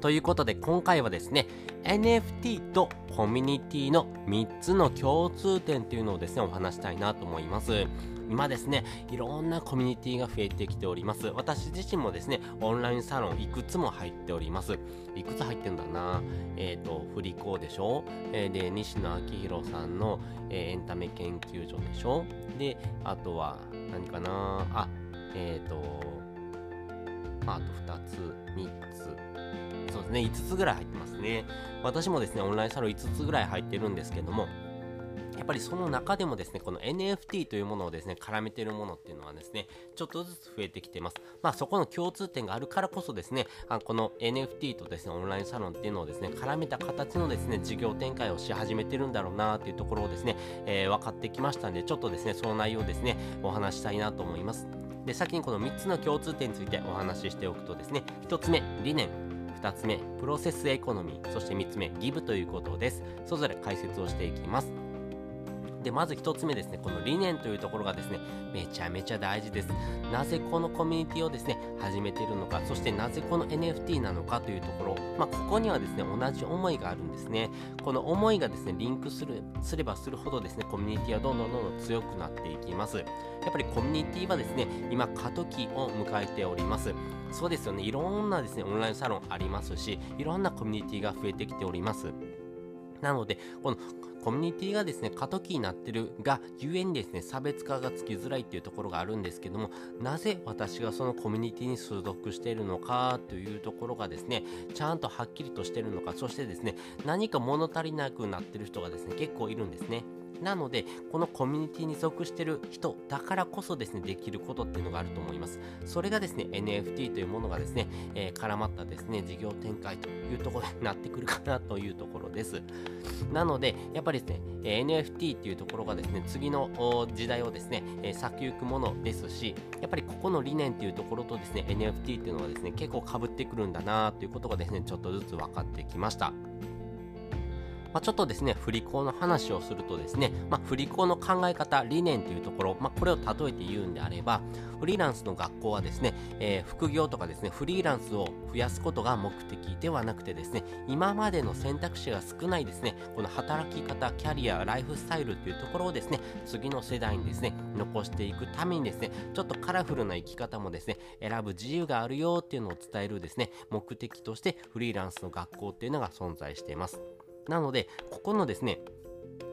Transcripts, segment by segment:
ということで今回はですね NFT とコミュニティの3つの共通点というのをですねお話したいなと思います。今ですね、いろんなコミュニティが増えてきております。私自身もですね、オンラインサロンいくつも入っております。いくつ入ってんだな？えっ、ー、と、振り子でしょ？えー、で、西野昭弘さんの、えー、エンタメ研究所でしょ？で、あとは、何かな？あ、えっ、ー、と、あと2つ、3つ、そうですね、5つぐらい入ってますね。私もですね、オンラインサロン5つぐらい入ってるんですけども、やっぱりその中でもですね、この NFT というものをですね、絡めてるものっていうのはですね、ちょっとずつ増えてきてます。まあそこの共通点があるからこそですね、あこの NFT とですね、オンラインサロンっていうのをですね、絡めた形のですね、事業展開をし始めてるんだろうなっていうところをですね、えー、分かってきましたんで、ちょっとですね、その内容をですね、お話したいなと思います。で、先にこの3つの共通点についてお話ししておくとですね、1つ目、理念。2つ目、プロセスエコノミー。そして3つ目、ギブということです。それぞれ解説をしていきます。で、まず1つ目ですね、この理念というところがですね、めちゃめちゃ大事です。なぜこのコミュニティをですね、始めているのか、そしてなぜこの NFT なのかというところ、まあ、ここにはですね、同じ思いがあるんですね。この思いがですね、リンクする、すればするほどですね、コミュニティはどんどんどんどん強くなっていきます。やっぱりコミュニティはですね、今過渡期を迎えております。そうですよね、いろんなですね、オンラインサロンありますし、いろんなコミュニティが増えてきております。なので、このコミュニティがですね、過渡期になってるが、ゆえにですね、差別化がつきづらいっていうところがあるんですけども、なぜ私がそのコミュニティに所属しているのかというところがですね、ちゃんとはっきりとしてるのか、そしてですね、何か物足りなくなってる人がですね、結構いるんですね。なので、このコミュニティに属してる人だからこそですね、できることっていうのがあると思います。それがですね、NFT というものがですね、えー、絡まったですね、事業展開というところになってくるかなというところです。なので、やっぱりですね、NFT っていうところがですね、次の時代をですね、先行くものですし、やっぱりここの理念っていうところとですね、NFT っていうのはですね、結構被ってくるんだなということがですね、ちょっとずつ分かってきました。まあ、ちょっとですね、振り子の話をするとですね、まあ、振り子の考え方、理念というところ、まあ、これを例えて言うんであれば、フリーランスの学校はですね、えー、副業とかですね、フリーランスを増やすことが目的ではなくてですね、今までの選択肢が少ないですね、この働き方、キャリア、ライフスタイルというところをですね、次の世代にですね、残していくためにですね、ちょっとカラフルな生き方もですね、選ぶ自由があるよっていうのを伝えるですね、目的としてフリーランスの学校っていうのが存在しています。なので、ここのですね、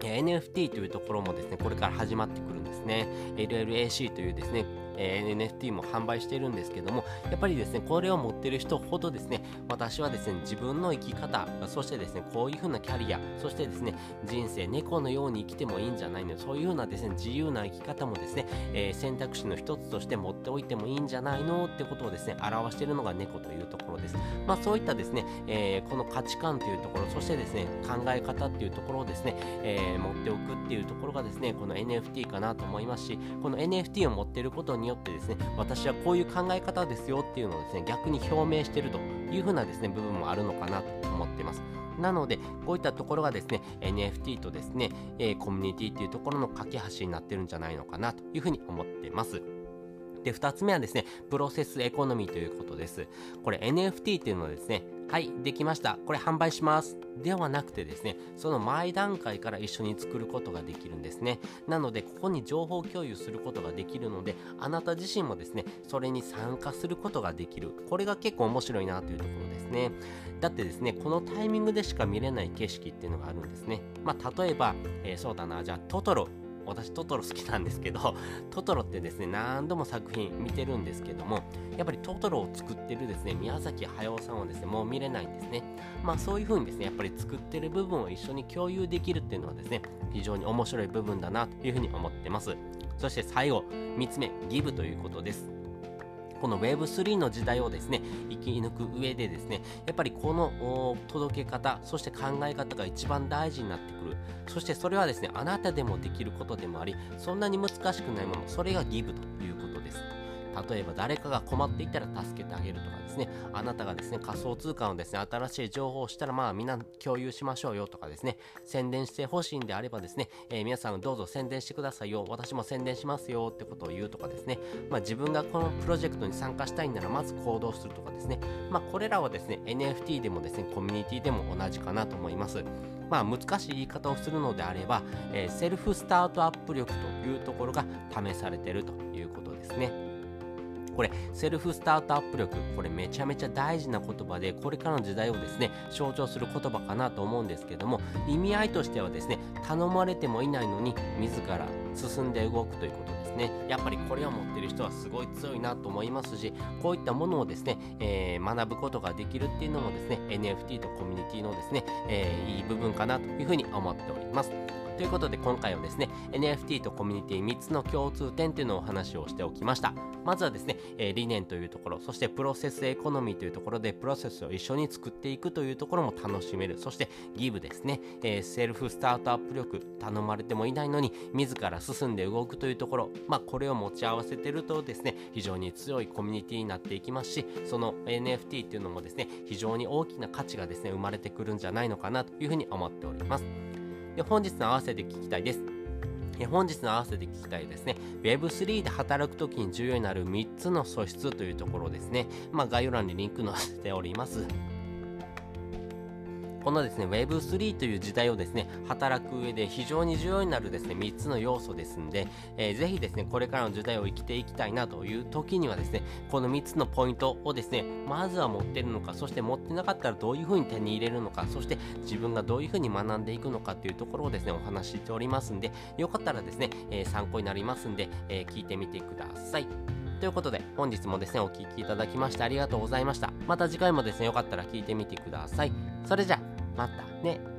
NFT というところもですね、これから始まってくるんですね。LLAC というですね、えー、NFT も販売してるんですけども、やっぱりですね、これを持ってる人ほどですね、私はですね、自分の生き方、そしてですね、こういう風なキャリア、そしてですね、人生、猫のように生きてもいいんじゃないのそういう風なですね、自由な生き方もですね、えー、選択肢の一つとして持っておいてもいいんじゃないのってことをですね、表しているのが猫というところです。まあそういったですね、えー、この価値観というところ、そしてですね、考え方っていうところをですね、え、持っておくっていうところがですね、この NFT かなと思いますし、この NFT を持ってることによってですね、私はこういう考え方ですよっていうのをですね、逆に表明してるというふうなですね、部分もあるのかなと思ってます。なので、こういったところがですね、NFT とですね、え、コミュニティっていうところの架け橋になってるんじゃないのかなというふうに思ってます。で、2つ目はですね、プロセスエコノミーということです。これ NFT っていうのはですね、はい、できました。これ販売します。ではなくてですね、その前段階から一緒に作ることができるんですね。なので、ここに情報共有することができるので、あなた自身もですね、それに参加することができる。これが結構面白いなというところですね。だってですね、このタイミングでしか見れない景色っていうのがあるんですね。まあ、例えば、えー、そうだな、じゃあトトロ私トトロ好きなんですけど、トトロってですね、何度も作品見てるんですけども、やっぱりトトロを作ってるですね、宮崎駿さんはですね、もう見れないんですね。まあそういう風にですね、やっぱり作ってる部分を一緒に共有できるっていうのはですね、非常に面白い部分だなという風に思ってます。そして最後、3つ目、ギブということです。この Web3 の時代をですね、生き抜く上でですね、やっぱりこの届け方、そして考え方が一番大事になってくる。そしてそれはですね、あなたでもできることでもあり、そんなに難しくないもの、それがギブという。例えば誰かが困っていたら助けてあげるとかですね、あなたがですね、仮想通貨のですね、新しい情報をしたら、まあみんな共有しましょうよとかですね、宣伝してほしいんであればですね、えー、皆さんどうぞ宣伝してくださいよ、私も宣伝しますよってことを言うとかですね、まあ自分がこのプロジェクトに参加したいならまず行動するとかですね、まあこれらはですね、NFT でもですね、コミュニティでも同じかなと思います。まあ、難しい言い方をするのであれば、えー、セルフスタートアップ力というところが試されているということですね。これセルフスタートアップ力これめちゃめちゃ大事な言葉でこれからの時代をですね象徴する言葉かなと思うんですけども意味合いとしてはですね頼まれてもいないのに自ら進んで動くということ。ねやっぱりこれを持ってる人はすごい強いなと思いますしこういったものをですね、えー、学ぶことができるっていうのもですね NFT とコミュニティのですね、えー、いい部分かなというふうに思っております。ということで今回はですね NFT とコミュニティ3つの共通点というのをお話をしておきました。まずはですね、えー、理念というところそしてプロセスエコノミーというところでプロセスを一緒に作っていくというところも楽しめる。そしてギブですね、えー、セルフスタートアップ力頼まれてもいないのに自ら進んで動くというところ。まあこれを持ち合わせてるとですね非常に強いコミュニティになっていきますしその NFT っていうのもですね非常に大きな価値がですね生まれてくるんじゃないのかなというふうに思っておりますで本日の合わせて聞きたいです。本日の合わせて聞きたいですね。Web3 で働くときに重要になる3つの素質というところですね。まあ、概要欄にリンク載せております。このですね Web3 という時代をですね働く上で非常に重要になるですね3つの要素ですんで、えー、ぜひですねこれからの時代を生きていきたいなという時にはですねこの3つのポイントをですねまずは持ってるのかそして持ってなかったらどういうふうに手に入れるのかそして自分がどういうふうに学んでいくのかというところをですねお話ししておりますんでよかったらですね、えー、参考になりますんで、えー、聞いてみてください。ということで、本日もですね、お聴きいただきましてありがとうございました。また次回もですね、よかったら聞いてみてください。それじゃあ、またね。